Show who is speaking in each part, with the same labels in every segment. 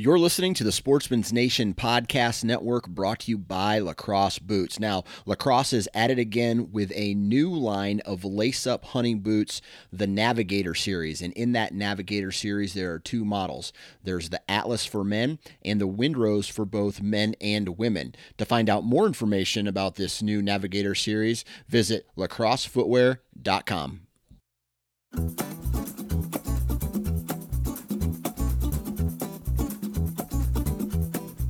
Speaker 1: You're listening to the Sportsman's Nation podcast network brought to you by Lacrosse Boots. Now, Lacrosse is at it again with a new line of lace up hunting boots, the Navigator series. And in that Navigator series, there are two models there's the Atlas for men and the Windrose for both men and women. To find out more information about this new Navigator series, visit lacrossefootwear.com.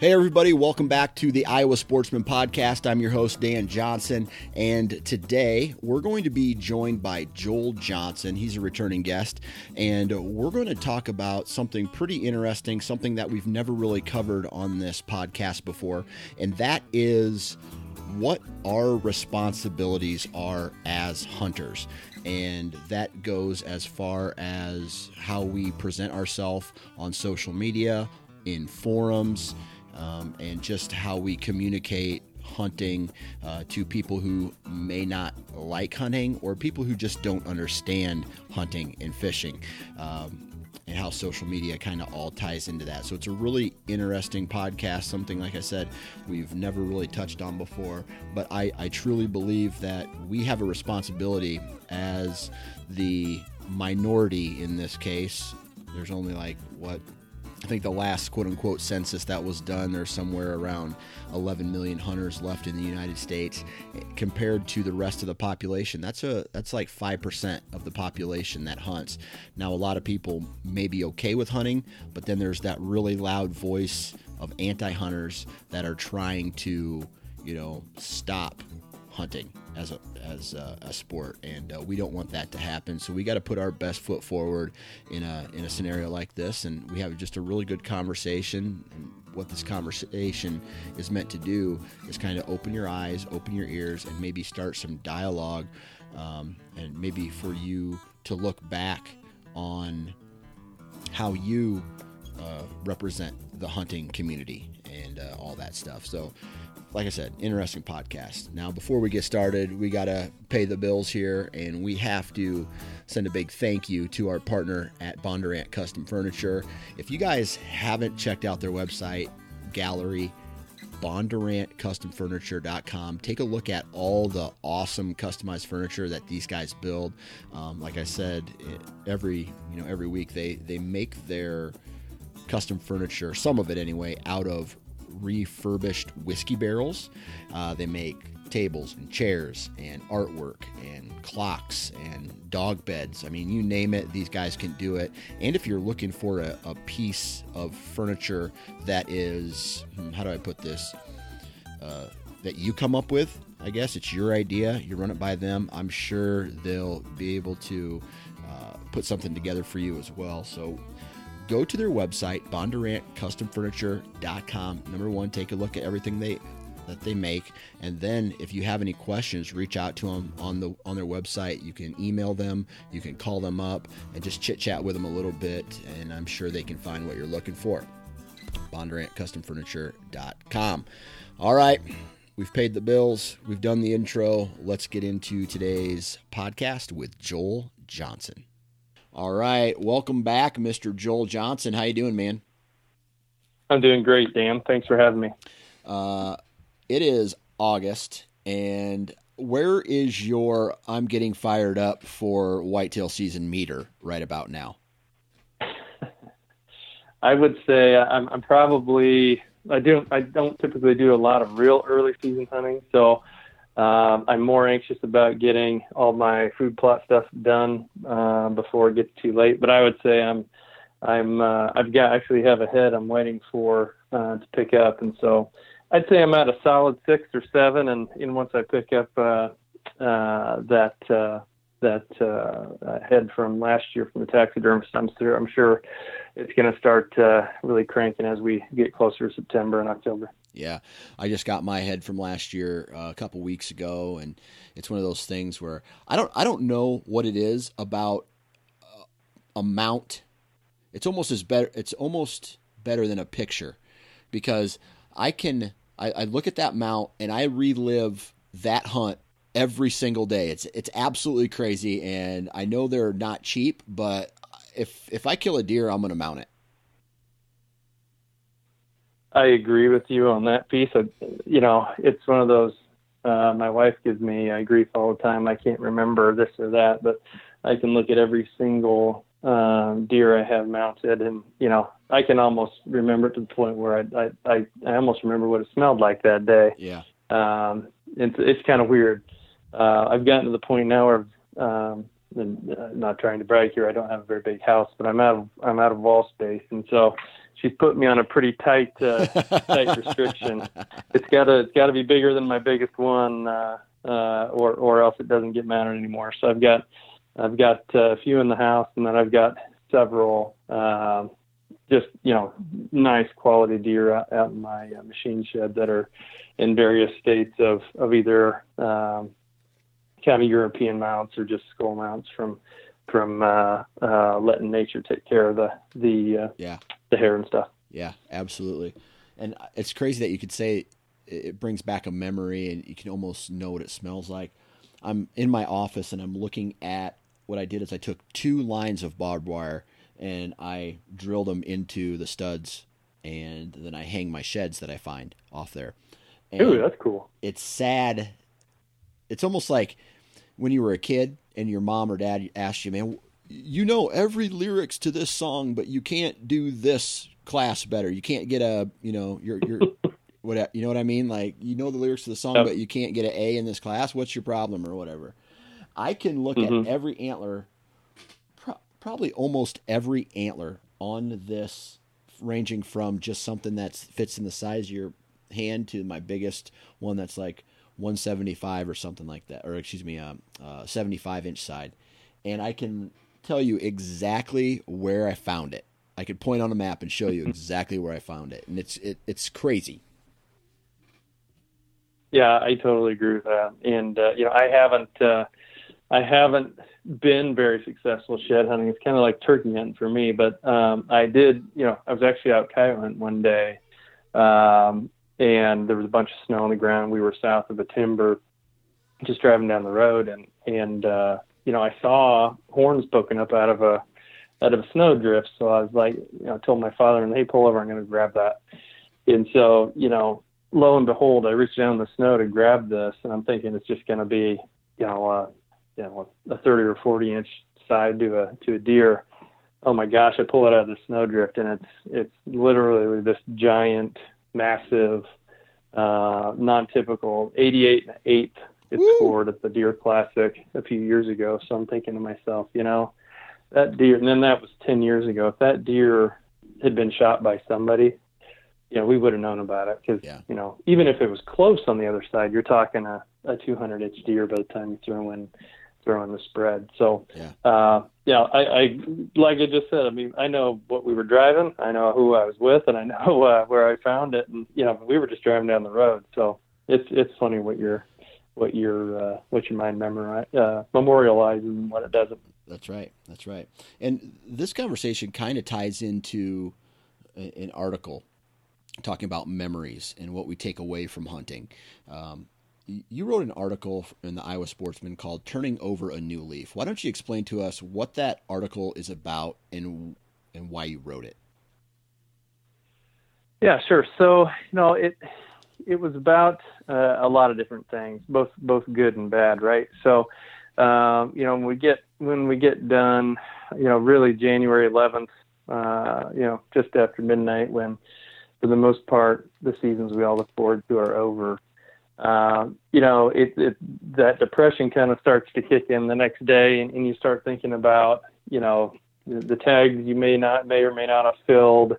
Speaker 1: Hey, everybody, welcome back to the Iowa Sportsman Podcast. I'm your host, Dan Johnson, and today we're going to be joined by Joel Johnson. He's a returning guest, and we're going to talk about something pretty interesting, something that we've never really covered on this podcast before, and that is what our responsibilities are as hunters. And that goes as far as how we present ourselves on social media, in forums um, and just how we communicate hunting uh, to people who may not like hunting or people who just don't understand hunting and fishing. Um, and how social media kind of all ties into that. So it's a really interesting podcast, something like I said, we've never really touched on before. But I, I truly believe that we have a responsibility as the minority in this case. There's only like, what, I think the last quote unquote census that was done, there's somewhere around 11 million hunters left in the United States compared to the rest of the population. That's a that's like 5% of the population that hunts. Now a lot of people may be okay with hunting, but then there's that really loud voice of anti-hunters that are trying to, you know, stop hunting as a as a, a sport, and uh, we don't want that to happen. So we got to put our best foot forward in a in a scenario like this, and we have just a really good conversation. And what this conversation is meant to do is kind of open your eyes, open your ears, and maybe start some dialogue, um, and maybe for you to look back on how you uh, represent the hunting community and uh, all that stuff. So like I said, interesting podcast. Now, before we get started, we got to pay the bills here, and we have to send a big thank you to our partner at Bondurant Custom Furniture. If you guys haven't checked out their website, gallery, bondurantcustomfurniture.com. Take a look at all the awesome customized furniture that these guys build. Um, like I said, every you know every week they they make their custom furniture, some of it anyway, out of refurbished whiskey barrels. Uh, they make tables and chairs and artwork and clocks and dog beds. I mean, you name it, these guys can do it. And if you're looking for a, a piece of furniture that is, hmm, how do I put this, uh, that you come up with, I guess it's your idea, you run it by them, I'm sure they'll be able to uh, put something together for you as well. So, go to their website, bondurantcustomfurniture.com. Number one, take a look at everything they that they make, and then if you have any questions, reach out to them on the on their website. You can email them, you can call them up, and just chit chat with them a little bit, and I'm sure they can find what you're looking for. BondurantCustomFurniture.com. All right. We've paid the bills. We've done the intro. Let's get into today's podcast with Joel Johnson. All right, welcome back, Mr. Joel Johnson. How you doing, man?
Speaker 2: I'm doing great, Dan. Thanks for having me.
Speaker 1: Uh, it is August, and where is your "I'm getting fired up for whitetail season" meter right about now?
Speaker 2: I would say I'm, I'm probably I don't I don't typically do a lot of real early season hunting, so um, I'm more anxious about getting all my food plot stuff done uh, before it gets too late. But I would say I'm I'm uh, I've got actually have a head I'm waiting for uh, to pick up, and so I'd say I'm at a solid six or seven. And, and once I pick up uh, uh, that uh, that uh, head from last year from the taxidermist, I'm sure I'm sure it's going to start uh, really cranking as we get closer to September and October.
Speaker 1: Yeah, I just got my head from last year uh, a couple weeks ago, and it's one of those things where I don't I don't know what it is about uh, a mount. It's almost as better. It's almost better than a picture because I can I, I look at that mount and I relive that hunt every single day. It's it's absolutely crazy, and I know they're not cheap, but if if I kill a deer, I'm going to mount it.
Speaker 2: I agree with you on that piece. I, you know, it's one of those. Uh, my wife gives me uh, grief all the time. I can't remember this or that, but I can look at every single um, deer I have mounted, and you know, I can almost remember it to the point where I I I, I almost remember what it smelled like that day.
Speaker 1: Yeah.
Speaker 2: Um, it's it's kind of weird. Uh, I've gotten to the point now where, um, and, uh, not trying to brag here, I don't have a very big house, but I'm out of I'm out of wall space, and so she's put me on a pretty tight uh, tight restriction. It's gotta it's gotta be bigger than my biggest one, uh, uh, or or else it doesn't get mounted anymore. So I've got I've got uh, a few in the house, and then I've got several. Uh, just you know, nice quality deer out, out in my uh, machine shed that are in various states of of either um, kind of European mounts or just skull mounts from from uh, uh, letting nature take care of the the uh,
Speaker 1: yeah
Speaker 2: the hair and stuff.
Speaker 1: Yeah, absolutely. And it's crazy that you could say it brings back a memory, and you can almost know what it smells like. I'm in my office and I'm looking at what I did is I took two lines of barbed wire and I drill them into the studs, and then I hang my sheds that I find off there. And
Speaker 2: Ooh, that's cool.
Speaker 1: It's sad. It's almost like when you were a kid and your mom or dad asked you, "Man, you know every lyrics to this song, but you can't do this class better. You can't get a, you know, your your what you know what I mean? Like you know the lyrics to the song,
Speaker 2: Yep.
Speaker 1: but you can't get an A in this class. What's your problem or whatever?" I can look
Speaker 2: Mhm.
Speaker 1: at every antler, probably almost every antler on this, ranging from just something that fits in the size of your hand to my biggest one that's like 175 or something like that, or excuse me, um, uh, 75 inch side, and I can tell you exactly where I found it. I could point on a map and show you exactly where I found it, and it's it, it's crazy.
Speaker 2: Yeah, I totally agree with that. And uh, you know, I haven't uh, I haven't been very successful shed hunting. It's kind of like turkey hunting for me. But um, I did. You know, I was actually out coyote hunting one day, um, and there was a bunch of snow on the ground. We were south of a timber, just driving down the road, and and uh, you know, I saw horns poking up out of a out of a snowdrift. So I was like, you know, I told my father, and hey, pull over. I'm going to grab that. And so, you know, lo and behold, I reached down in the snow to grab this, and I'm thinking it's just going to be, you know, uh, you know, a 30 or 40 inch side to a to a deer. Oh my gosh! I pull it out of the snowdrift, and it's it's literally this giant, massive, uh, non-typical 88 and eighth. It
Speaker 1: Woo!
Speaker 2: scored at the Deer Classic a few years ago. So I'm thinking to myself, you know, that deer, and then that was 10 years ago. If that deer had been shot by somebody, you know, we would have known about it because,
Speaker 1: Yeah.
Speaker 2: you know, even if it was close on the other side, you're talking a, a 200 inch deer by the time you throw in, throw in the spread. So,
Speaker 1: Yeah.
Speaker 2: uh, yeah, I, I, like I just said, I mean, I know what we were driving, I know who I was with, and I know uh, where I found it. And, you know, we were just driving down the road. So it's, it's funny what your, what your, uh, what your mind memorize, uh, memorializes and what it doesn't.
Speaker 1: That's right. That's right. And this conversation kind of ties into an article talking about memories and what we take away from hunting. Um, you wrote an article in the Iowa Sportsman called "Turning Over a New Leaf." Why don't you explain to us what that article is about and and why you wrote it?
Speaker 2: Yeah, sure. So, you know, it it was about uh, a lot of different things, both both good and bad, right? So, um, you know, when we get when we get done, you know, really January 11th, uh, you know, just after midnight, when for the most part the seasons we all look forward to are over. Um, you know, it, it that depression kind of starts to kick in the next day, and, and you start thinking about, you know, the, the tags you may not may or may not have filled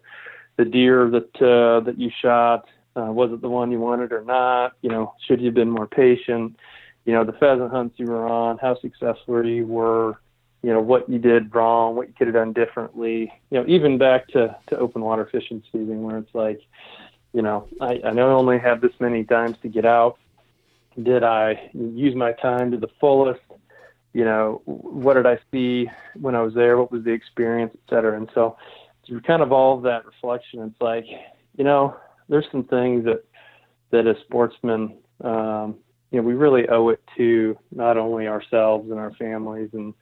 Speaker 2: the deer that uh, that you shot uh, was it the one you wanted or not? You know should you have been more patient? You know the pheasant hunts you were on how successful you were you know what you did wrong what you could have done differently. You know even back to to open water fishing season where it's like you know, I, I not only have this many times to get out, did I use my time to the fullest? You know, what did I see when I was there? What was the experience, et cetera? And so, through kind of all of that reflection, it's like, you know, there's some things that that as sportsmen, um, you know, we really owe it to not only ourselves and our families and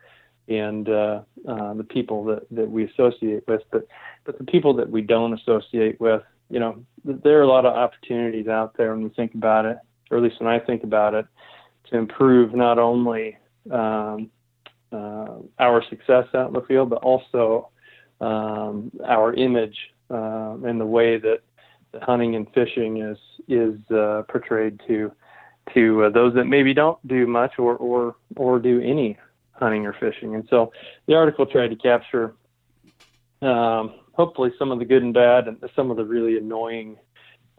Speaker 2: and uh, uh, the people that, that we associate with, but but the people that we don't associate with. You know, there are a lot of opportunities out there when we think about it, or at least when I think about it, to improve not only um, uh, our success out in the field, but also um, our image uh, and the way that, hunting and fishing is is uh, portrayed to to uh, those that maybe don't do much or or or do any hunting or fishing. And so the article tried to capture um, hopefully some of the good and bad and some of the really annoying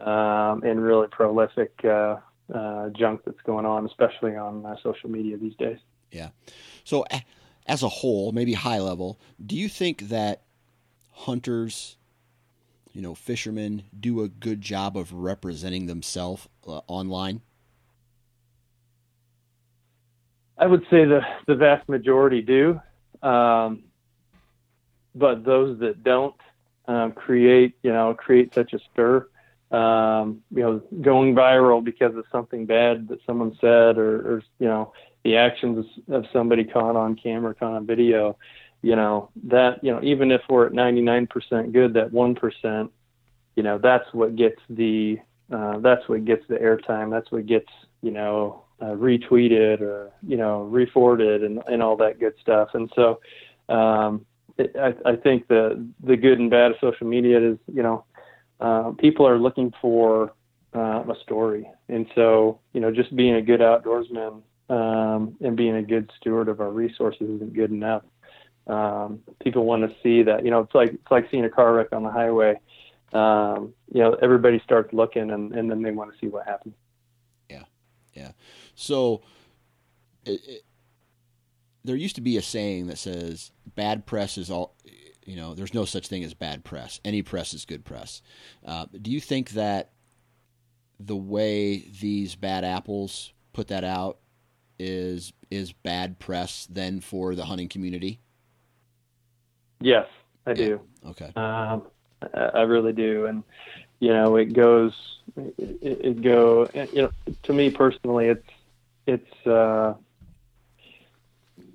Speaker 2: um, and really prolific uh, uh, junk that's going on, especially on uh, social media these days.
Speaker 1: Yeah. So, as a whole, maybe high level, do you think that hunters, you know, fishermen do a good job of representing themselves uh, online?
Speaker 2: I would say the the vast majority do, um, but those that don't um, create, you know, create such a stir, um, you know, going viral because of something bad that someone said, or, or you know, the actions of somebody caught on camera, caught on video. You know that you know even if we're at 99% good, that one percent, you know, that's what gets the uh, that's what gets the airtime. That's what gets you know uh, retweeted or you know reforwarded and, and all that good stuff. And so um, I, I think the the good and bad of social media is you know uh, people are looking for uh, a story, and so you know just being a good outdoorsman um, and being a good steward of our resources isn't good enough. Um, people want to see that you know it's like it's like seeing a car wreck on the highway. Um, you know everybody starts looking and, and then they want to see what happens.
Speaker 1: Yeah, yeah. So it, it, there used to be a saying that says bad press is all you know there's no such thing as bad press. Any press is good press. Uh, do you think that the way these bad apples put that out is is bad press then for the hunting community?
Speaker 2: Yes i yeah. do. Okay. Um, I really do. And you know it goes it, it go you know to me personally it's it's uh,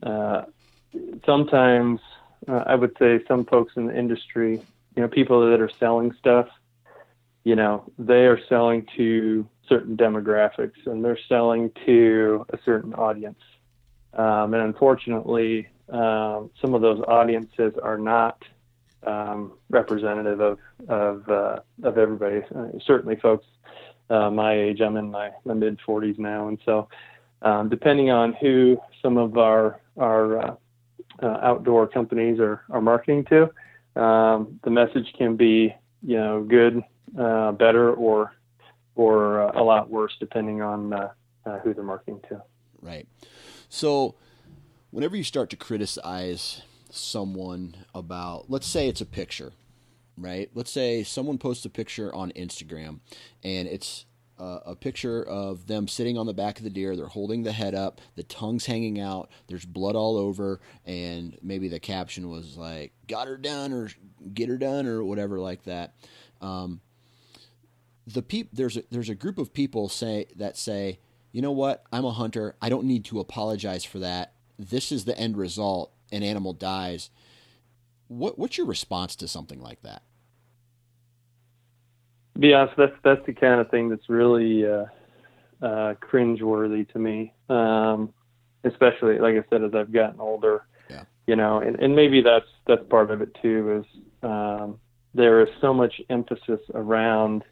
Speaker 2: uh, sometimes uh, I would say some folks in the industry, you know, people that are selling stuff, you know, they are selling to certain demographics and they're selling to a certain audience. Um, and unfortunately, um, some of those audiences are not um, representative of of, uh, of everybody. Uh, certainly, folks uh, my age, I'm in my, my mid 40s now, and so um, depending on who some of our our uh, uh, outdoor companies are, are marketing to, um, the message can be you know good, uh, better, or or uh, a lot worse depending on uh, uh, who they're marketing to.
Speaker 1: Right. So, whenever you start to criticize someone about, let's say it's a picture, right? Let's say someone posts a picture on Instagram and it's uh, a picture of them sitting on the back of the deer. They're holding the head up, the tongue's hanging out, there's blood all over, and maybe the caption was like, got her done or get her done or whatever like that. Um, the peop- there's a, there's a group of people say that say, you know what, I'm a hunter. I don't need to apologize for that. This is the end result. An animal dies. What what's your response to something like that?
Speaker 2: Be honest, that's that's the kind of thing that's really uh, uh, cringeworthy to me. Um, especially, like I said, as I've gotten older. Yeah. You know, and, and maybe that's that's part of it too. Is um, there is so much emphasis around,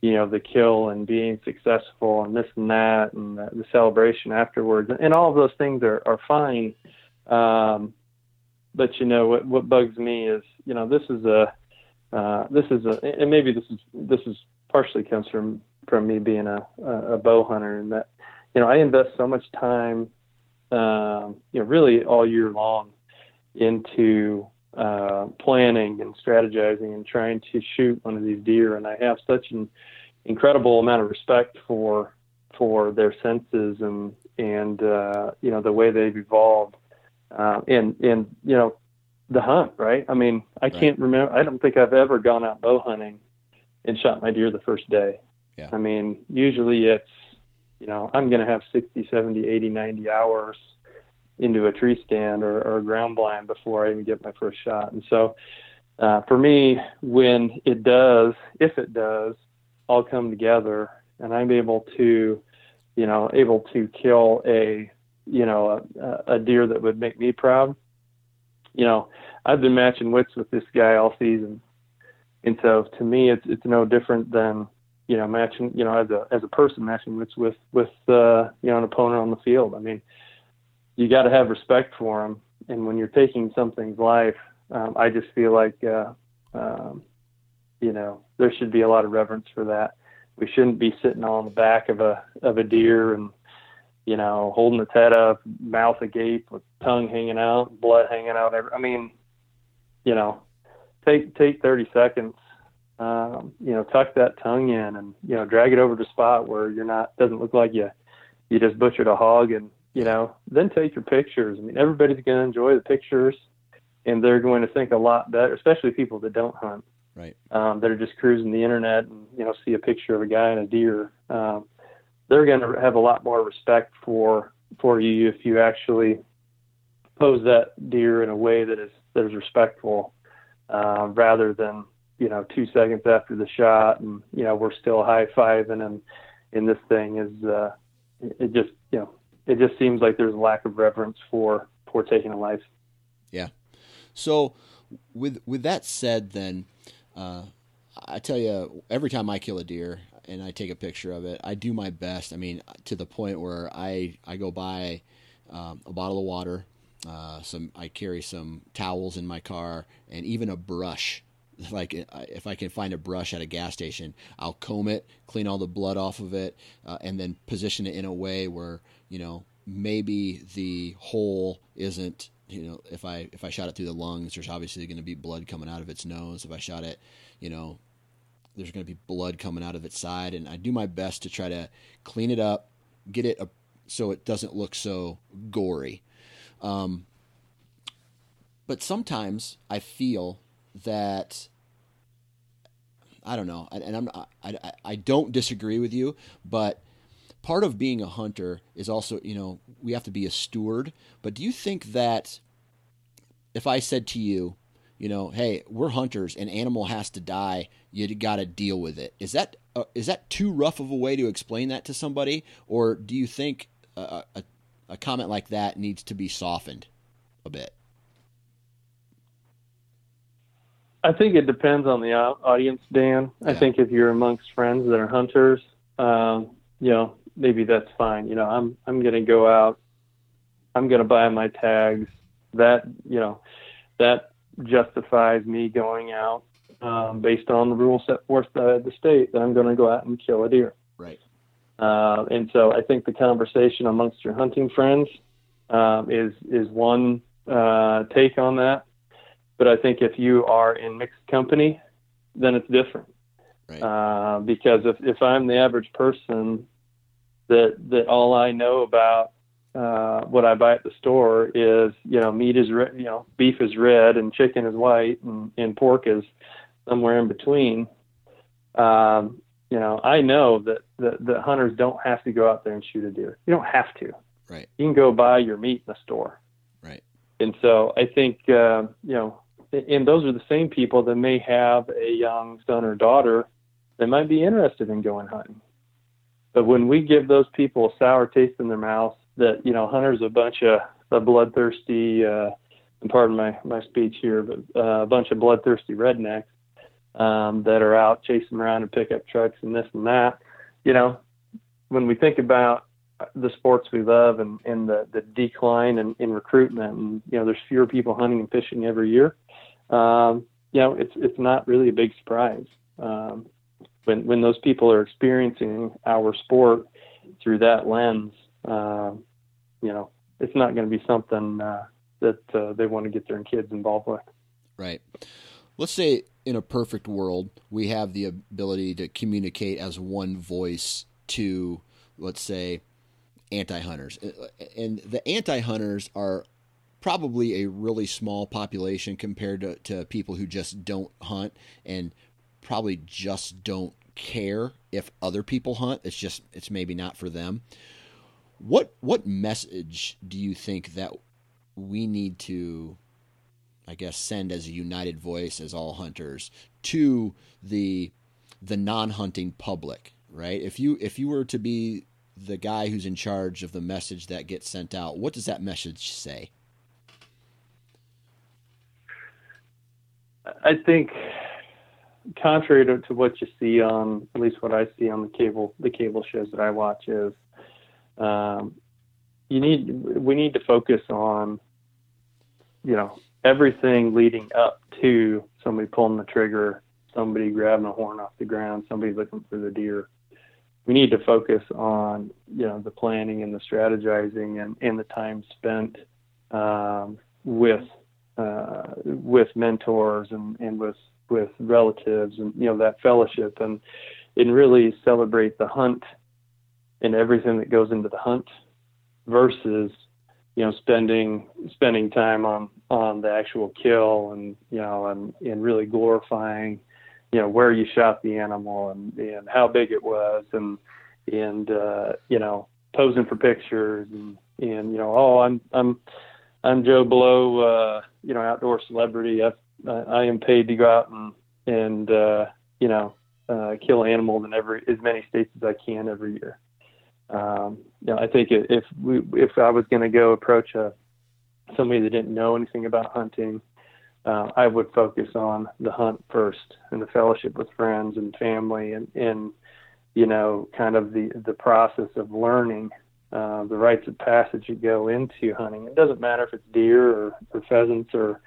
Speaker 2: you know, the kill and being successful and this and that and the, the celebration afterwards, and all of those things are are fine. Um, but you know what what bugs me is you know this is a uh, this is a, and maybe this is this is partially comes from from me being a, a bow hunter, and that you know I invest so much time, um, you know, really all year long into uh, planning and strategizing and trying to shoot one of these deer. And I have such an incredible amount of respect for for their senses and and uh, you know the way they've evolved. Uh, and and you know the hunt, right? I mean, I right. can't remember. I don't think I've ever gone out bow hunting and shot my deer the first day.
Speaker 1: Yeah.
Speaker 2: I mean, usually it's, you know, I'm going to have 60, 70, 80, 90 hours into a tree stand or, or a ground blind before I even get my first shot. And so, uh, for me, when it does, if it does, all come together and I'm able to, you know, able to kill a, you know, a, a deer that would make me proud. You know, I've been matching wits with this guy all season. And so to me, it's, it's no different than, you know, matching, you know, as a as a person matching wits with with uh, you know an opponent on the field. I mean, you got to have respect for him, and when you're taking something's life, um, I just feel like, uh, um, you know, there should be a lot of reverence for that. We shouldn't be sitting on the back of a of a deer and you know holding its head up, mouth agape, with tongue hanging out, blood hanging out. I mean, you know, take take 30 seconds um, you know, tuck that tongue in and, you know, drag it over to spot where you're not, doesn't look like you, you just butchered a hog and, you know, then take your pictures. I mean, everybody's going to enjoy the pictures and they're going to think a lot better, especially people that don't hunt.
Speaker 1: Right.
Speaker 2: Um, that are just cruising the internet and, you know, see a picture of a guy and a deer. Um, they're going to have a lot more respect for, for you if you actually pose that deer in a way that is, that is respectful, uh, rather than, you know, two seconds after the shot, and you know, we're still high fiving, and and this thing is, uh, it just, you know, it just seems like there's a lack of reverence for for taking a life.
Speaker 1: Yeah. So, with with that said, then, uh, I tell you, every time I kill a deer and I take a picture of it, I do my best. I mean, to the point where I I go buy um, a bottle of water. Uh, some I carry some towels in my car and even a brush like if I can find a brush at a gas station, I'll comb it, clean all the blood off of it, uh, and then position it in a way where you know maybe the hole isn't you know if I if I shot it through the lungs, there's obviously going to be blood coming out of its nose. If I shot it, you know, there's going to be blood coming out of its side, and I do my best to try to clean it up, get it a, so it doesn't look so gory. Um, but sometimes I feel that I don't know, and I'm I, I don't disagree with you, but part of being a hunter is also you know we have to be a steward. But do you think that if I said to you, you know, hey, we're hunters, an animal has to die, you got to deal with it. Is that uh, is that too rough of a way to explain that to somebody, or do you think a, a, a comment like that needs to be softened a bit?
Speaker 2: I think it depends on the audience, Dan. Yeah. I think if you're amongst friends that are hunters, um, you know, maybe that's fine. You know, I'm I'm going to go out. I'm going to buy my tags. That you know, that justifies me going out um, based on the rules set forth by the state that I'm going to go out and kill a deer.
Speaker 1: Right.
Speaker 2: Uh, and so I think the conversation amongst your hunting friends um, is is one uh, take on that. But I think if you are in mixed company, then it's different.
Speaker 1: Right.
Speaker 2: Uh, because if, if I'm the average person that that all I know about uh, what I buy at the store is you know meat is red, you know beef is red and chicken is white and, and pork is somewhere in between. Um, you know I know that, that that hunters don't have to go out there and shoot a deer. You don't have to.
Speaker 1: Right.
Speaker 2: You can go buy your meat in the store.
Speaker 1: Right.
Speaker 2: And so I think uh, you know and those are the same people that may have a young son or daughter that might be interested in going hunting. But when we give those people a sour taste in their mouth, that you know, hunters are a bunch of, of bloodthirsty, uh, pardon my my speech here, but uh, a bunch of bloodthirsty rednecks um, that are out chasing around in pickup trucks and this and that. You know, when we think about the sports we love and, and the, the decline in, in recruitment and you know there's fewer people hunting and fishing every year um, you know, it's it's not really a big surprise um, when when those people are experiencing our sport through that lens. Uh, you know, it's not going to be something uh, that uh, they want to get their kids involved with.
Speaker 1: Right. Let's say in a perfect world, we have the ability to communicate as one voice to, let's say, anti hunters. And the anti hunters are probably a really small population compared to, to people who just don't hunt and probably just don't care if other people hunt. It's just, it's maybe not for them. What, what message do you think that we need to I guess send as a united voice as all hunters to the the non-hunting public, right? If you if you were to be the guy who's in charge of the message that gets sent out, what does that message say?
Speaker 2: I think contrary to, to what you see on at least what I see on the cable the cable shows that I watch is um, you need we need to focus on you know everything leading up to somebody pulling the trigger, somebody grabbing a horn off the ground, somebody looking for the deer. We need to focus on you know the planning and the strategizing and, and the time spent um, with uh, with mentors and, and with with relatives and you know that fellowship and and really celebrate the hunt and everything that goes into the hunt versus you know spending spending time on on the actual kill and you know and and really glorifying you know where you shot the animal and and how big it was and and uh you know posing for pictures and and you know oh i'm i'm i'm joe blow uh you know outdoor celebrity. I i am paid to go out and and uh you know uh kill animals in every as many states as i can every year um, you know, I think if we, if I was going to go approach a somebody that didn't know anything about hunting, uh, I would focus on the hunt first and the fellowship with friends and family and, and you know, kind of the the process of learning uh, the rites of passage you go into hunting. It doesn't matter if it's deer or, or pheasants or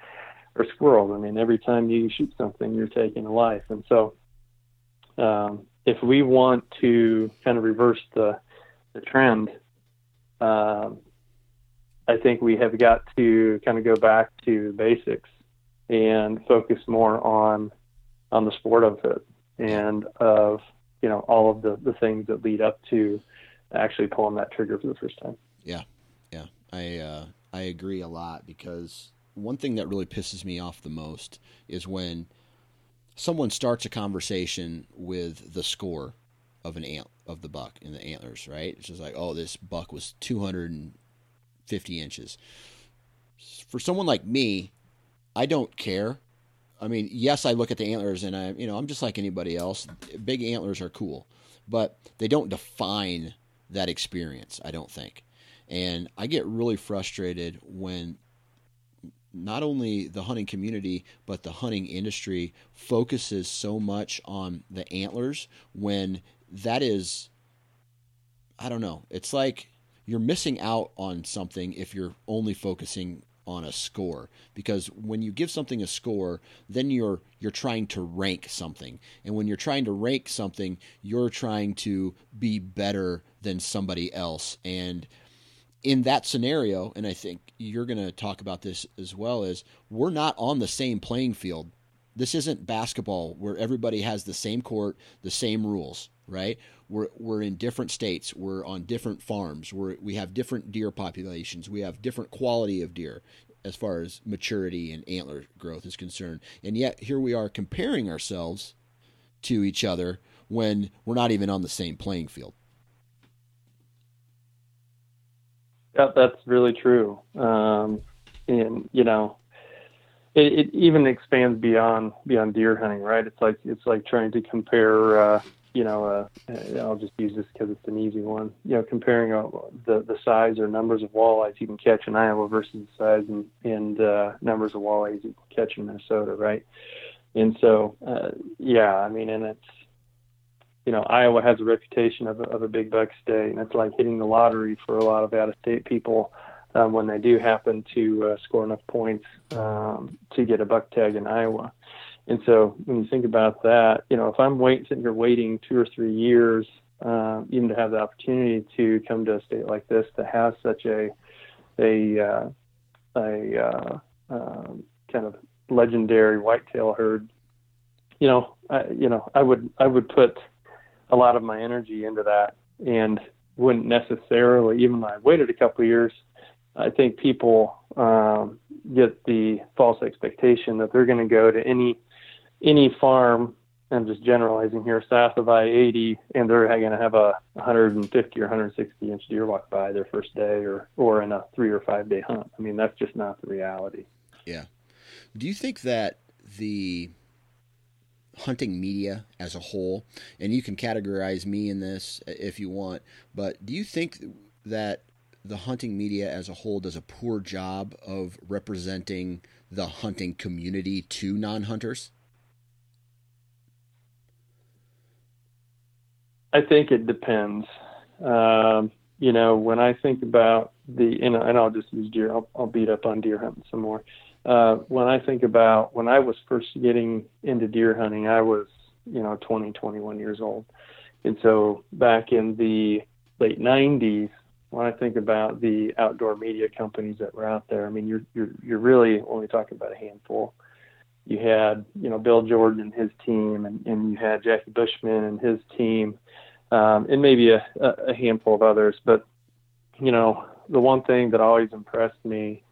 Speaker 2: or squirrels. I mean, every time you shoot something, you're taking a life. And so, um, if we want to kind of reverse the the trend, um, I think we have got to kind of go back to basics and focus more on on the sport of it and of you know all of the the things that lead up to actually pulling that trigger for the first time.
Speaker 1: Yeah, yeah, I uh, I agree a lot because one thing that really pisses me off the most is when someone starts a conversation with the score of an ant of the buck in the antlers, right? It's just like, oh, this buck was 250 inches. For someone like me, I don't care. I mean, yes, I look at the antlers and I, you know, I'm just like anybody else. Big antlers are cool, but they don't define that experience, I don't think. And I get really frustrated when not only the hunting community but the hunting industry focuses so much on the antlers when that is I don't know. It's like you're missing out on something if you're only focusing on a score. Because when you give something a score then you're you're trying to rank something. And when you're trying to rank something you're trying to be better than somebody else. And in that scenario and I think you're going to talk about this as well is we're not on the same playing field. This isn't basketball where everybody has the same court the same rules right? We're, we're in different states. We're on different farms. We're, we have different deer populations. We have different quality of deer as far as maturity and antler growth is concerned. And yet here we are comparing ourselves to each other when we're not even on the same playing field.
Speaker 2: Yeah, that's really true. Um, and you know, it, it, even expands beyond beyond deer hunting, right? It's like it's like trying to compare uh, you know, uh, I'll just use this because it's an easy one. You know, comparing uh, the the size or numbers of walleyes you can catch in Iowa versus the size and, and uh, numbers of walleyes you can catch in Minnesota, right? And so, uh, yeah, I mean, and it's you know, Iowa has a reputation of a, of a big buck state, and it's like hitting the lottery for a lot of out-of-state people um, when they do happen to uh, score enough points um, to get a buck tag in Iowa. And so when you think about that, you know, if I'm waiting, sitting here waiting two or three years, uh, even to have the opportunity to come to a state like this to have such a a uh, a uh, um, kind of legendary whitetail herd, you know, I, you know, I would I would put a lot of my energy into that, and wouldn't necessarily even though I waited a couple years. I think people um, get the false expectation that they're going to go to any any farm. I'm just generalizing here, south of I-80, and they're going to have a 150 or 160 inch deer walk by their first day, or or in a three or five day hunt. I mean, that's just not the reality.
Speaker 1: Yeah. Do you think that the hunting media as a whole, and you can categorize me in this if you want, but do you think that the hunting media as a whole does a poor job of representing the hunting community to non hunters?
Speaker 2: I think it depends. Um, you know, when I think about the, and, and I'll just use deer, I'll, I'll beat up on deer hunting some more. Uh, when I think about when I was first getting into deer hunting, I was, you know, 20, 21 years old. And so back in the late 90s, when I think about the outdoor media companies that were out there, I mean, you're you're you're really only talking about a handful. You had, you know, Bill Jordan and his team, and, and you had Jackie Bushman and his team, um, and maybe a, a handful of others. But, you know, the one thing that always impressed me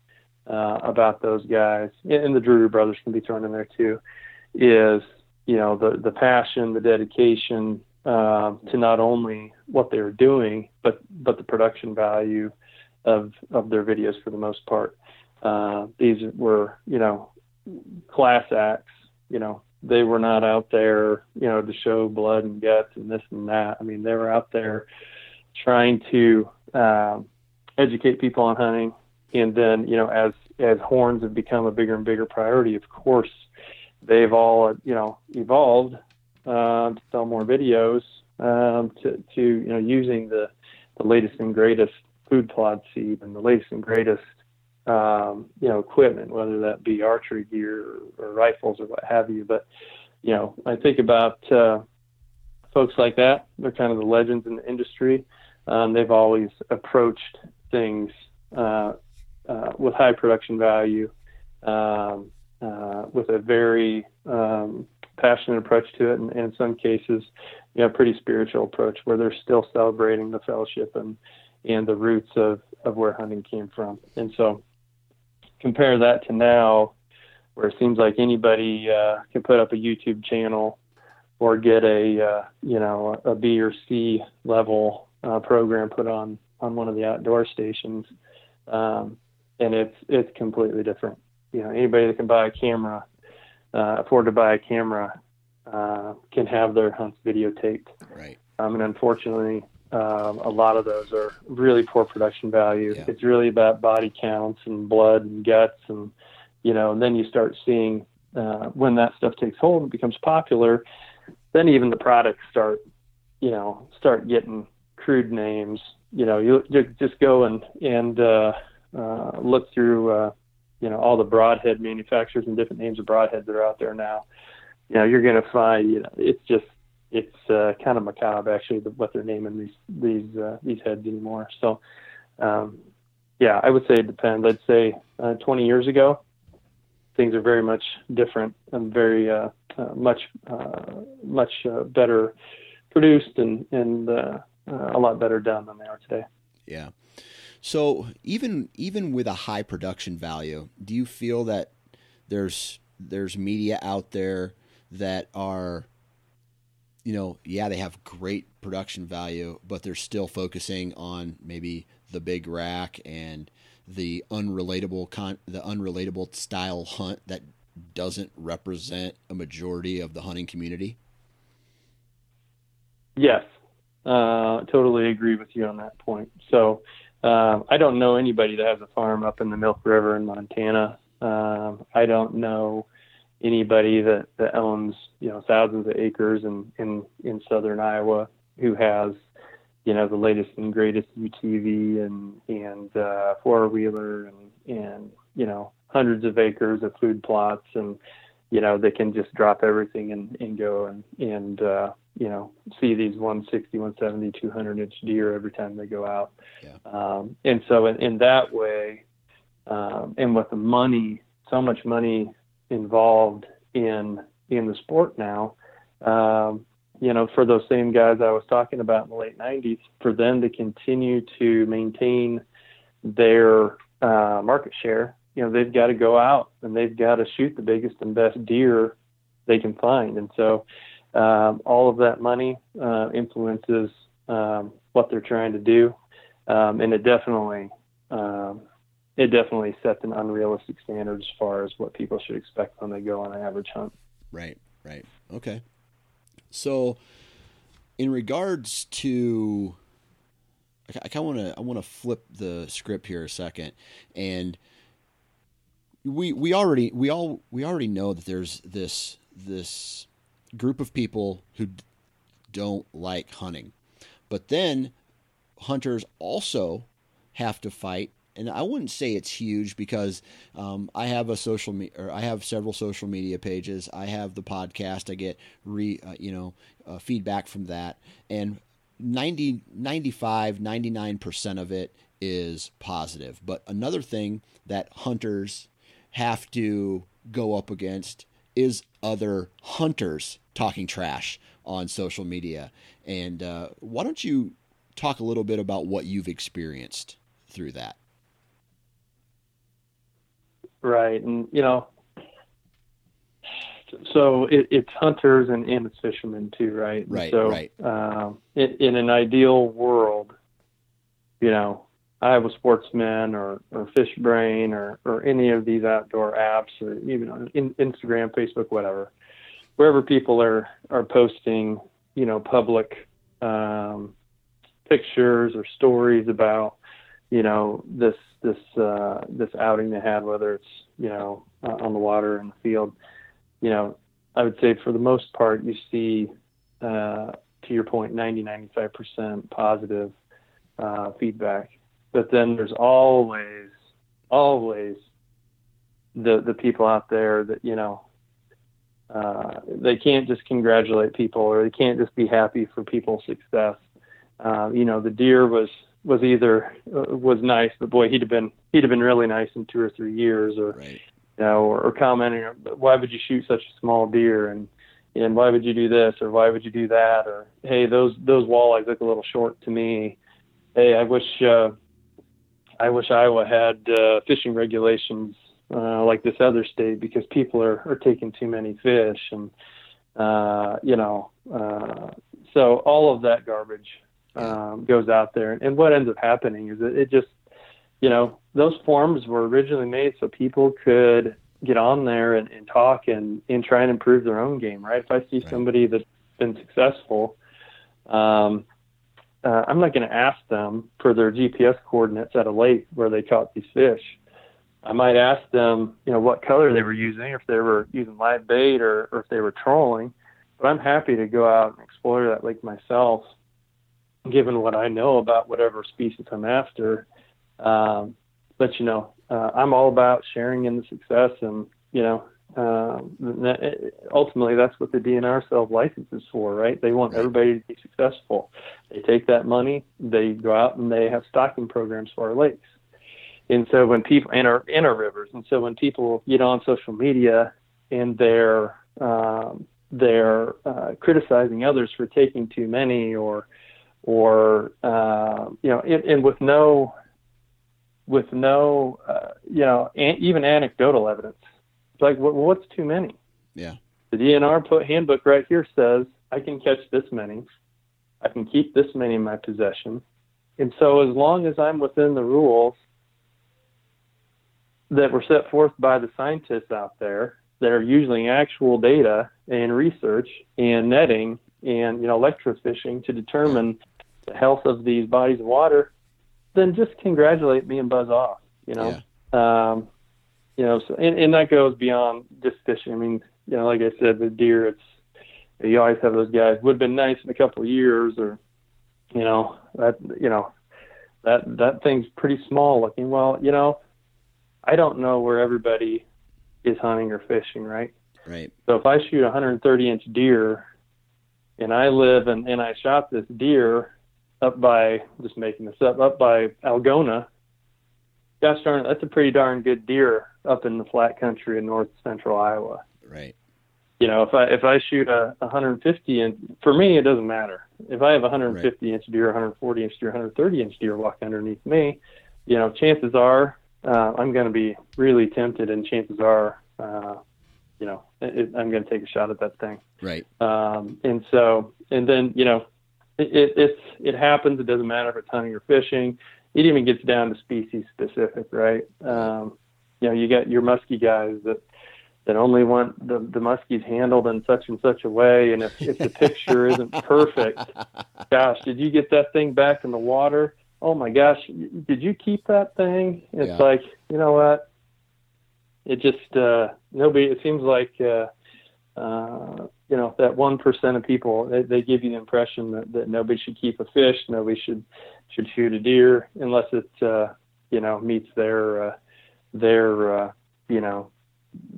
Speaker 2: uh, about those guys, and the Drury brothers can be thrown in there too, is you know the the passion, the dedication uh, to not only what they were doing, but but the production value of of their videos for the most part. Uh, these were you know class acts. You know they were not out there you know to show blood and guts and this and that. I mean they were out there trying to um, educate people on hunting, and then you know as as horns have become a bigger and bigger priority, of course they've all you know evolved uh, to sell more videos um, to to you know using the the latest and greatest food plot seed and the latest and greatest um, you know equipment, whether that be archery gear or, or, rifles or what have you. But you know, I think about uh, folks like that. They're kind of the legends in the industry. Um, they've always approached things uh, uh, with high production value, um, uh, with a very um, passionate approach to it, and, and, in some cases, you know, pretty spiritual approach where they're still celebrating the fellowship and and the roots of of where hunting came from. And so, compare that to now, where it seems like anybody uh, can put up a YouTube channel or get a uh, you know a B or C level uh, program put on on one of the outdoor stations. Um, and it's it's completely different. You know, anybody that can buy a camera, uh, afford to buy a camera, uh, can have their hunts videotaped.
Speaker 1: Right.
Speaker 2: Um, and unfortunately, um, a lot of those are really poor production value. Yeah. It's really about body counts and blood and guts, and you know, and then you start seeing uh, when that stuff takes hold and becomes popular. Then even the products start, you know, start getting crude names. You know, you, you just go and and uh, uh, look through, uh, you know, all the broadhead manufacturers and different names of broadheads that are out there now, you know, you're going to find, you know, it's just, it's uh, kind of macabre actually what they're naming these these uh, these heads anymore. So, um, yeah, I would say it depends. I'd say uh, 20 years ago, things are very much different and very uh, uh, much uh, much better produced and and a lot better done than they are today.
Speaker 1: Yeah. So even even with a high production value, do you feel that there's there's media out there that are you know, yeah, they have great production value, but they're still focusing on maybe the big rack and the unrelatable con- the unrelatable style hunt that doesn't represent a majority of the hunting community.
Speaker 2: Yes, uh, totally agree with you on that point. So, um, I don't know anybody that has a farm up in the Milk River in Montana. Um, I don't know anybody that, that owns you know thousands of acres in, in in southern Iowa who has you know the latest and greatest UTV and and uh, four wheeler and and you know hundreds of acres of food plots and you know they can just drop everything and, and go and and uh, you know see these 160 170 200 inch deer every time they go out yeah. um, and so in, in that way um, and with the money so much money involved in in the sport now. Um, you know, for those same guys I was talking about in the late '90s, for them to continue to maintain their uh, market share, you know, they've got to go out and they've got to shoot the biggest and best deer they can find, and so um, all of that money uh, influences um, what they're trying to do, um, and it definitely um, it definitely sets an unrealistic standard as far as what people should expect when they go on an average hunt.
Speaker 1: Right, right, okay. So, in regards to, I kind of want to I want to flip the script here a second, and we we already we all we already know that there's this this group of people who don't like hunting, but then hunters also have to fight and I wouldn't say it's huge because um, I have a social me- or I have several social media pages. I have the podcast. I get re uh, you know uh, feedback from that, and 90, 95, 99 percent of it is positive. But another thing that hunters have to go up against is other hunters talking trash on social media. And uh, why don't you talk a little bit about what you've experienced through that?
Speaker 2: Right, and you know, so it, it's hunters and, and it's fishermen too, right?
Speaker 1: Right.
Speaker 2: so,
Speaker 1: right.
Speaker 2: Um, in, in an ideal world, you know, Iowa Sportsman or, or Fishbrain or, or any of these outdoor apps or even on in, Instagram, Facebook, whatever, wherever people are, are posting, you know, public um, pictures or stories about, you know, this this uh, this outing they had, whether it's you know uh, on the water in the field, you know, I would say for the most part you see, uh, to your point, 90 95 percent positive uh, feedback, but then there's always always the the people out there that you know uh, they can't just congratulate people or they can't just be happy for people's success. Uh, you know, the deer was was either uh, was nice, but boy, he'd have been he'd have been really nice in two or three years, or
Speaker 1: right.
Speaker 2: you know, or, or commenting, why would you shoot such a small deer, and and why would you do this, or why would you do that, or hey, those those walleyes look a little short to me. Hey, I wish uh, I wish Iowa had uh, fishing regulations uh, like this other state because people are are taking too many fish, and uh, you know, uh, so all of that garbage um, goes out there. And what ends up happening is that it just, you know, those forums were originally made so people could get on there and, and talk and, and try and improve their own game, right? If I see right. somebody that's been successful, um, uh, I'm not going to ask them for their GPS coordinates at a lake where they caught these fish. I might ask them, you know, what color they were using, or if they were using live bait, or, or if they were trolling. But I'm happy to go out and explore that lake myself given what I know about whatever species I'm after. Um, but you know, uh, I'm all about sharing in the success, and you know, um, that, ultimately that's what the DNR sells licenses for, right? They want everybody to be successful. They take that money, they go out and they have stocking programs for our lakes. And so when people in our in our rivers, and so when people get on social media and they're um, they're uh, criticizing others for taking too many or or uh, you know, and, and, with no with no uh, you know an, even anecdotal evidence. It's like what, what's too many?
Speaker 1: Yeah.
Speaker 2: The DNR put handbook right here says I can catch this many, I can keep this many in my possession, and so as long as I'm within the rules that were set forth by the scientists out there that are using actual data and research and netting and you know electrofishing to determine health of these bodies of water, then just congratulate me and buzz off. You know, yeah. um, you know, so and, and that goes beyond just fishing. I mean, you know, like I said, the deer, it's you always have those guys. Would have been nice in a couple of years, or you know, that you know, that that thing's pretty small looking. Well, you know, I don't know where everybody is hunting or fishing, right?
Speaker 1: Right.
Speaker 2: So if I shoot a 130 inch deer, and I live and and I shot this deer up by just making this up up by Algona, gosh darn it, that's a pretty darn good deer up in the flat country in north central Iowa.
Speaker 1: Right.
Speaker 2: You know, if I if I shoot a 150 inch, for me it doesn't matter. If I have a 150 right. inch deer, 140 inch deer, 130 inch deer walk underneath me, you know, chances are uh, I'm going to be really tempted, and chances are, uh, you know, it, I'm going to take a shot at that thing.
Speaker 1: Right.
Speaker 2: Um, and so, and then you know, it, it it's it happens. It doesn't matter if it's hunting or fishing. It even gets down to species specific, right? Um, you know, you got your muskie guys that that only want the the muskies handled in such and such a way, and if if the picture isn't perfect, gosh, did you get that thing back in the water? Oh my gosh, did you keep that thing? It's yeah. like you know what? It just uh, nobody. It seems like uh, uh, you know that one percent of people they, they give you the impression that, that nobody should keep a fish, nobody should should shoot a deer unless it uh, you know meets their uh, their uh, you know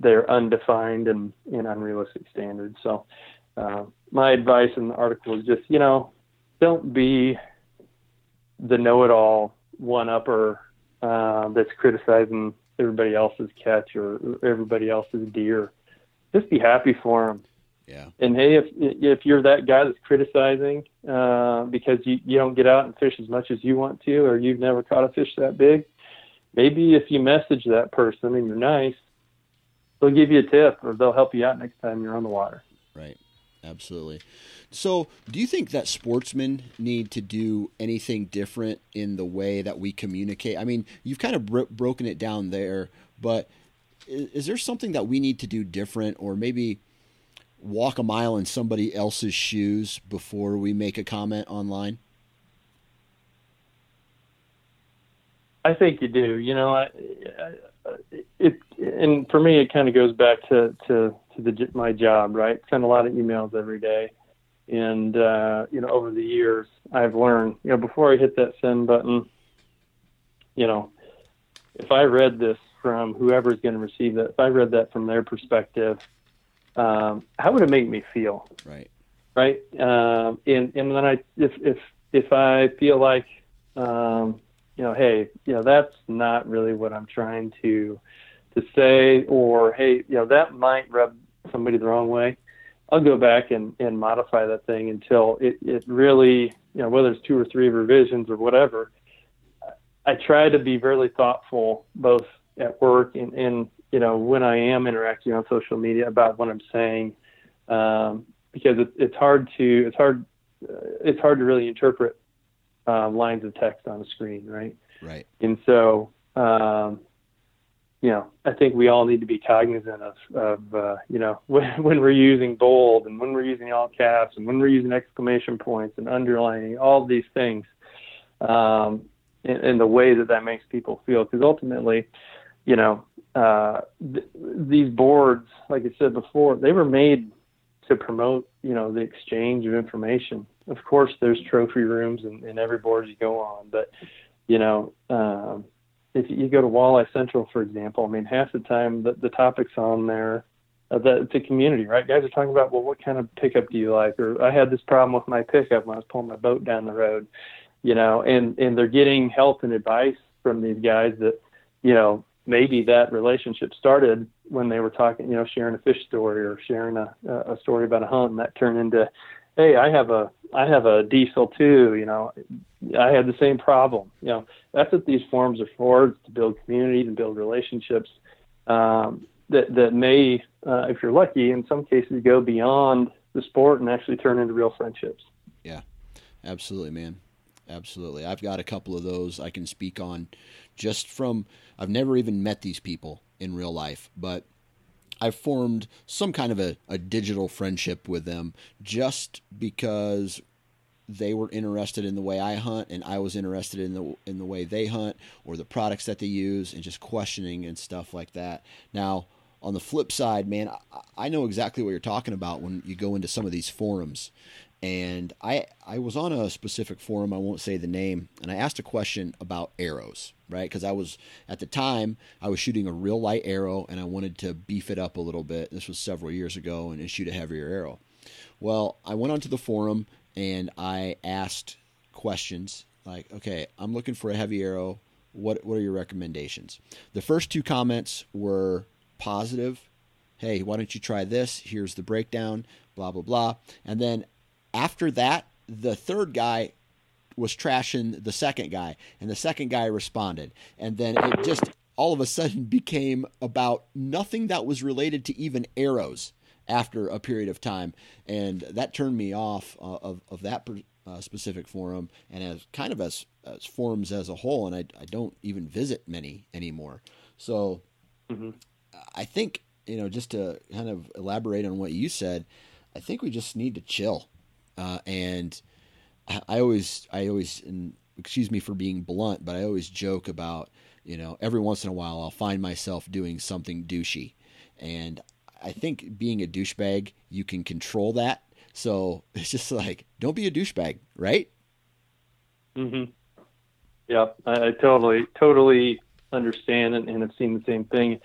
Speaker 2: their undefined and, and unrealistic standards. So uh, my advice in the article is just you know don't be the know-it-all one-upper uh, that's criticizing everybody else's catch or everybody else's deer. Just be happy for them
Speaker 1: yeah.
Speaker 2: And hey, if if you're that guy that's criticizing uh, because you you don't get out and fish as much as you want to, or you've never caught a fish that big, maybe if you message that person and you're nice, they'll give you a tip or they'll help you out next time you're on the water.
Speaker 1: Right. Absolutely. So, do you think that sportsmen need to do anything different in the way that we communicate? I mean, you've kind of bro- broken it down there, but is, is there something that we need to do different, or maybe walk a mile in somebody else's shoes before we make a comment online?
Speaker 2: I think you do. You know, I, it and for me, it kind of goes back to to to the my job, right? Send a lot of emails every day, and uh, you know, over the years, I've learned, you know, before I hit that send button, you know, if I read this from whoever's going to receive that, if I read that from their perspective, um, how would it make me feel?
Speaker 1: Right.
Speaker 2: Right. Um, and and then I if if if I feel like um, you know, hey, you know, that's not really what I'm trying to to say, or hey, you know, that might rub somebody the wrong way. I'll go back and, and modify that thing until it, it really, you know, whether it's two or three revisions or whatever. I try to be very thoughtful, both at work and, and you know, when I am interacting on social media about what I'm saying, um, because it, it's hard to it's hard uh, it's hard to really interpret uh, lines of text on a screen, right?
Speaker 1: Right.
Speaker 2: And so, um, you know, I think we all need to be cognizant of, of uh, you know, when, when we're using bold and when we're using all caps and when we're using exclamation points and underlining all these things, um, and, and the way that that makes people feel. Because ultimately, you know, uh, th- these boards, like I said before, they were made to promote, you know, the exchange of information. Of course, there's trophy rooms in, in every board you go on, but you know, um, if you go to Walleye Central, for example, I mean, half the time the, the topics on there, uh, the, a community, right? Guys are talking about, well, what kind of pickup do you like? Or I had this problem with my pickup when I was pulling my boat down the road, you know, and and they're getting help and advice from these guys that, you know, maybe that relationship started when they were talking, you know, sharing a fish story or sharing a, a story about a hunt, and that turned into, hey, I have a I have a diesel too. You know, I had the same problem. You know, that's what these forums are for: to build community and build relationships um, that that may, uh, if you're lucky, in some cases go beyond the sport and actually turn into real friendships.
Speaker 1: Yeah, absolutely, man. Absolutely. I've got a couple of those I can speak on just from I've never even met these people in real life, but I've formed some kind of a, a digital friendship with them just because they were interested in the way I hunt and I was interested in the in the way they hunt or the products that they use and just questioning and stuff like that. Now, on the flip side, man, I, I know exactly what you're talking about when you go into some of these forums and I I was on a specific forum. I won't say the name, and I asked a question about arrows, right? Because I was at the time I was shooting a real light arrow, and I wanted to beef it up a little bit. This was several years ago, and shoot a heavier arrow. Well, I went onto the forum and I asked questions like, okay, I'm looking for a heavy arrow. what what are your recommendations? The first two comments were positive. Hey, why don't you try this? Here's the breakdown. Blah blah blah. And then after that, the third guy was trashing the second guy, and the second guy responded, and then it just all of a sudden became about nothing that was related to even arrows after a period of time, and that turned me off uh, of of that uh, specific forum and as kind of as, as forums as a whole. And I, I don't even visit many anymore. So mm-hmm. I think, you know, just to kind of elaborate on what you said, I think we just need to chill. Uh, and I always, I always, and excuse me for being blunt, but I always joke about, you know, every once in a while I'll find myself doing something douchey. And I think being a douchebag, you can control that so it's just like, don't be a douchebag, right?
Speaker 2: Mm-hmm. Yeah, I, I totally, totally understand and, and have seen the same thing.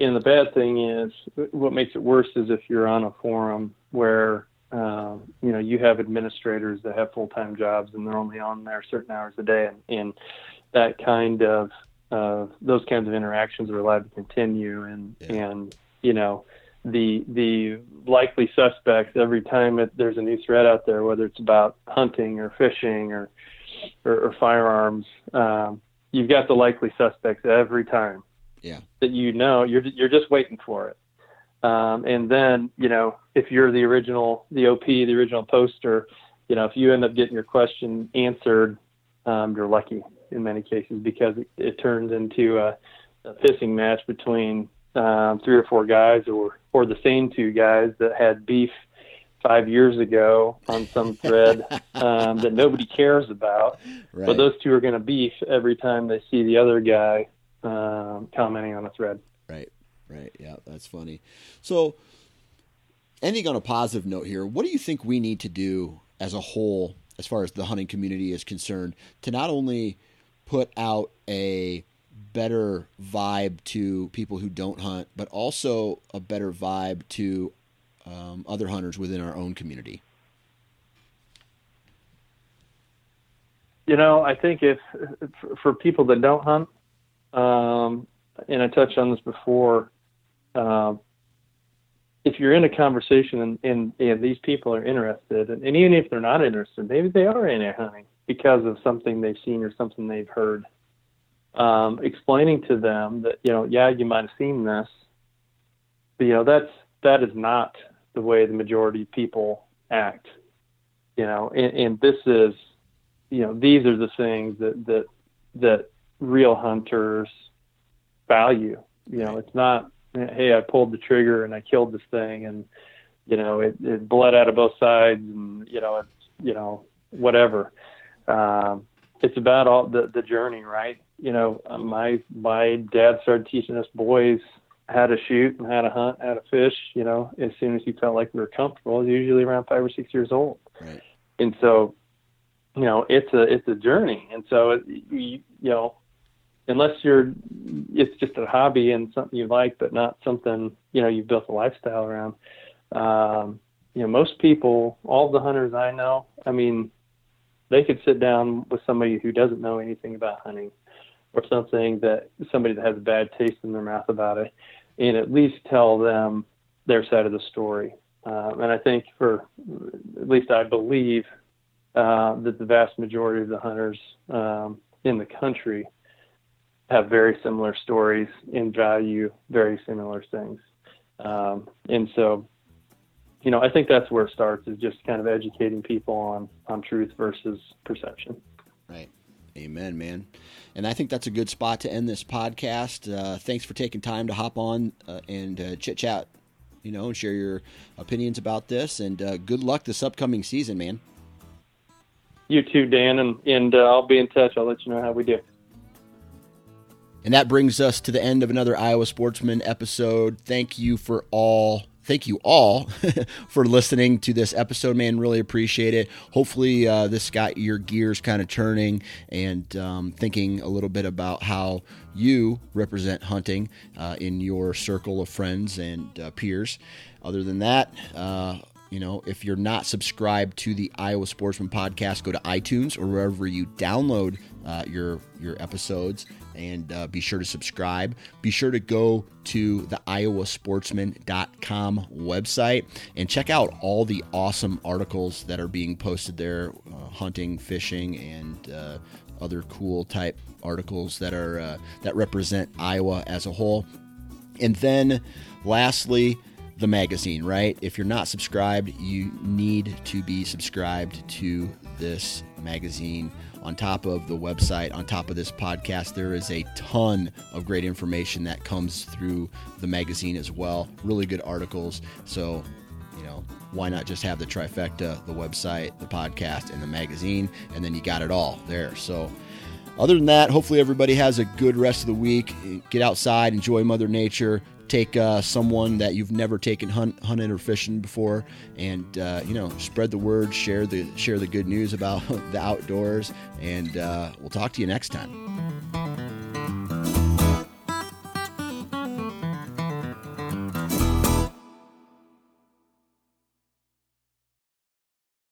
Speaker 2: And the bad thing is, what makes it worse is if you're on a forum where um, you know you have administrators that have full time jobs and they're only on there certain hours a day, and, and that kind of uh, those kinds of interactions are allowed to continue, and yeah. and you know the the likely suspects every time it, there's a new threat out there, whether it's about hunting or fishing or or, or firearms. Um, you've got the likely suspects every time.
Speaker 1: Yeah.
Speaker 2: That you know you're you're just waiting for it. Um, and then you know if you're the original the OP the original poster, you know if you end up getting your question answered, um, you're lucky in many cases because it, it turns into a, a pissing match between um, three or four guys or or the same two guys that had beef five years ago on some thread um, that nobody cares about. Right. But those two are going to beef every time they see the other guy um, commenting on a thread.
Speaker 1: Right. Yeah, that's funny. So, ending on a positive note here, what do you think we need to do as a whole, as far as the hunting community is concerned, to not only put out a better vibe to people who don't hunt, but also a better vibe to um, other hunters within our own community?
Speaker 2: You know, I think if for people that don't hunt, um, and I touched on this before, uh, if you're in a conversation and, and, and, these people are interested, and, and even if they're not interested, maybe they are in air hunting because of something they've seen or something they've heard um, explaining to them that you know, yeah, you might have seen this, but you know that's that is not the way the majority of people act. You know, and, and this is, you know, these are the things that that that real hunters value. You know, it's not, hey, I pulled the trigger and I killed this thing, and you know, it, it bled out of both sides, and you know, it's you know, whatever. Um, it's about all the the journey, right? You know, my my dad started teaching us boys how to shoot and how to hunt, how to fish. You know, as soon as he felt like we were comfortable, usually around five or six years old.
Speaker 1: Right.
Speaker 2: And so, you know, it's a it's a journey, and so it, you, you know, unless you're, it's just a hobby and something you like, but not something you know you've built a lifestyle around. Um, you know, most people, all the hunters I know, I mean, they could sit down with somebody who doesn't know anything about hunting or something that somebody that has a bad taste in their mouth about it and at least tell them their side of the story. Um, and I think for at least I believe uh, that the vast majority of the hunters um, in the country have very similar stories and value very similar things. Um, and so you know, I think that's where it starts is just kind of educating people on on truth versus perception.
Speaker 1: Right. Amen, man. And I think that's a good spot to end this podcast. Uh, thanks for taking time to hop on uh, and uh, chit chat, you know, and share your opinions about this. And uh, good luck this upcoming season, man.
Speaker 2: You too, Dan, and and uh, I'll be in touch. I'll let you know how we do.
Speaker 1: And that brings us to the end of another Iowa Sportsman episode. Thank you for all thank you all for listening to this episode, man. Really appreciate it. Hopefully, uh, this got your gears kind of turning and um, thinking a little bit about how you represent hunting uh, in your circle of friends and uh, peers. Other than that, uh, you know, if you're not subscribed to the Iowa Sportsman podcast, go to iTunes or wherever you download uh, your your episodes and uh, be sure to subscribe. Be sure to go to the iowasportsman.com website and check out all the awesome articles that are being posted there uh, hunting, fishing, and uh, other cool type articles that are uh, that represent Iowa as a whole. And then lastly, the magazine, right? If you're not subscribed, you need to be subscribed to this magazine. On top of the website, on top of this podcast, there is a ton of great information that comes through the magazine as well. Really good articles. So, you know, why not just have the trifecta, the website, the podcast, and the magazine? And then you got it all there. So, other than that, hopefully everybody has a good rest of the week. Get outside, enjoy Mother Nature, take uh, someone that you've never taken hunt, hunting or fishing before, and uh, you know spread the word, share the share the good news about the outdoors, and uh, we'll talk to you next time.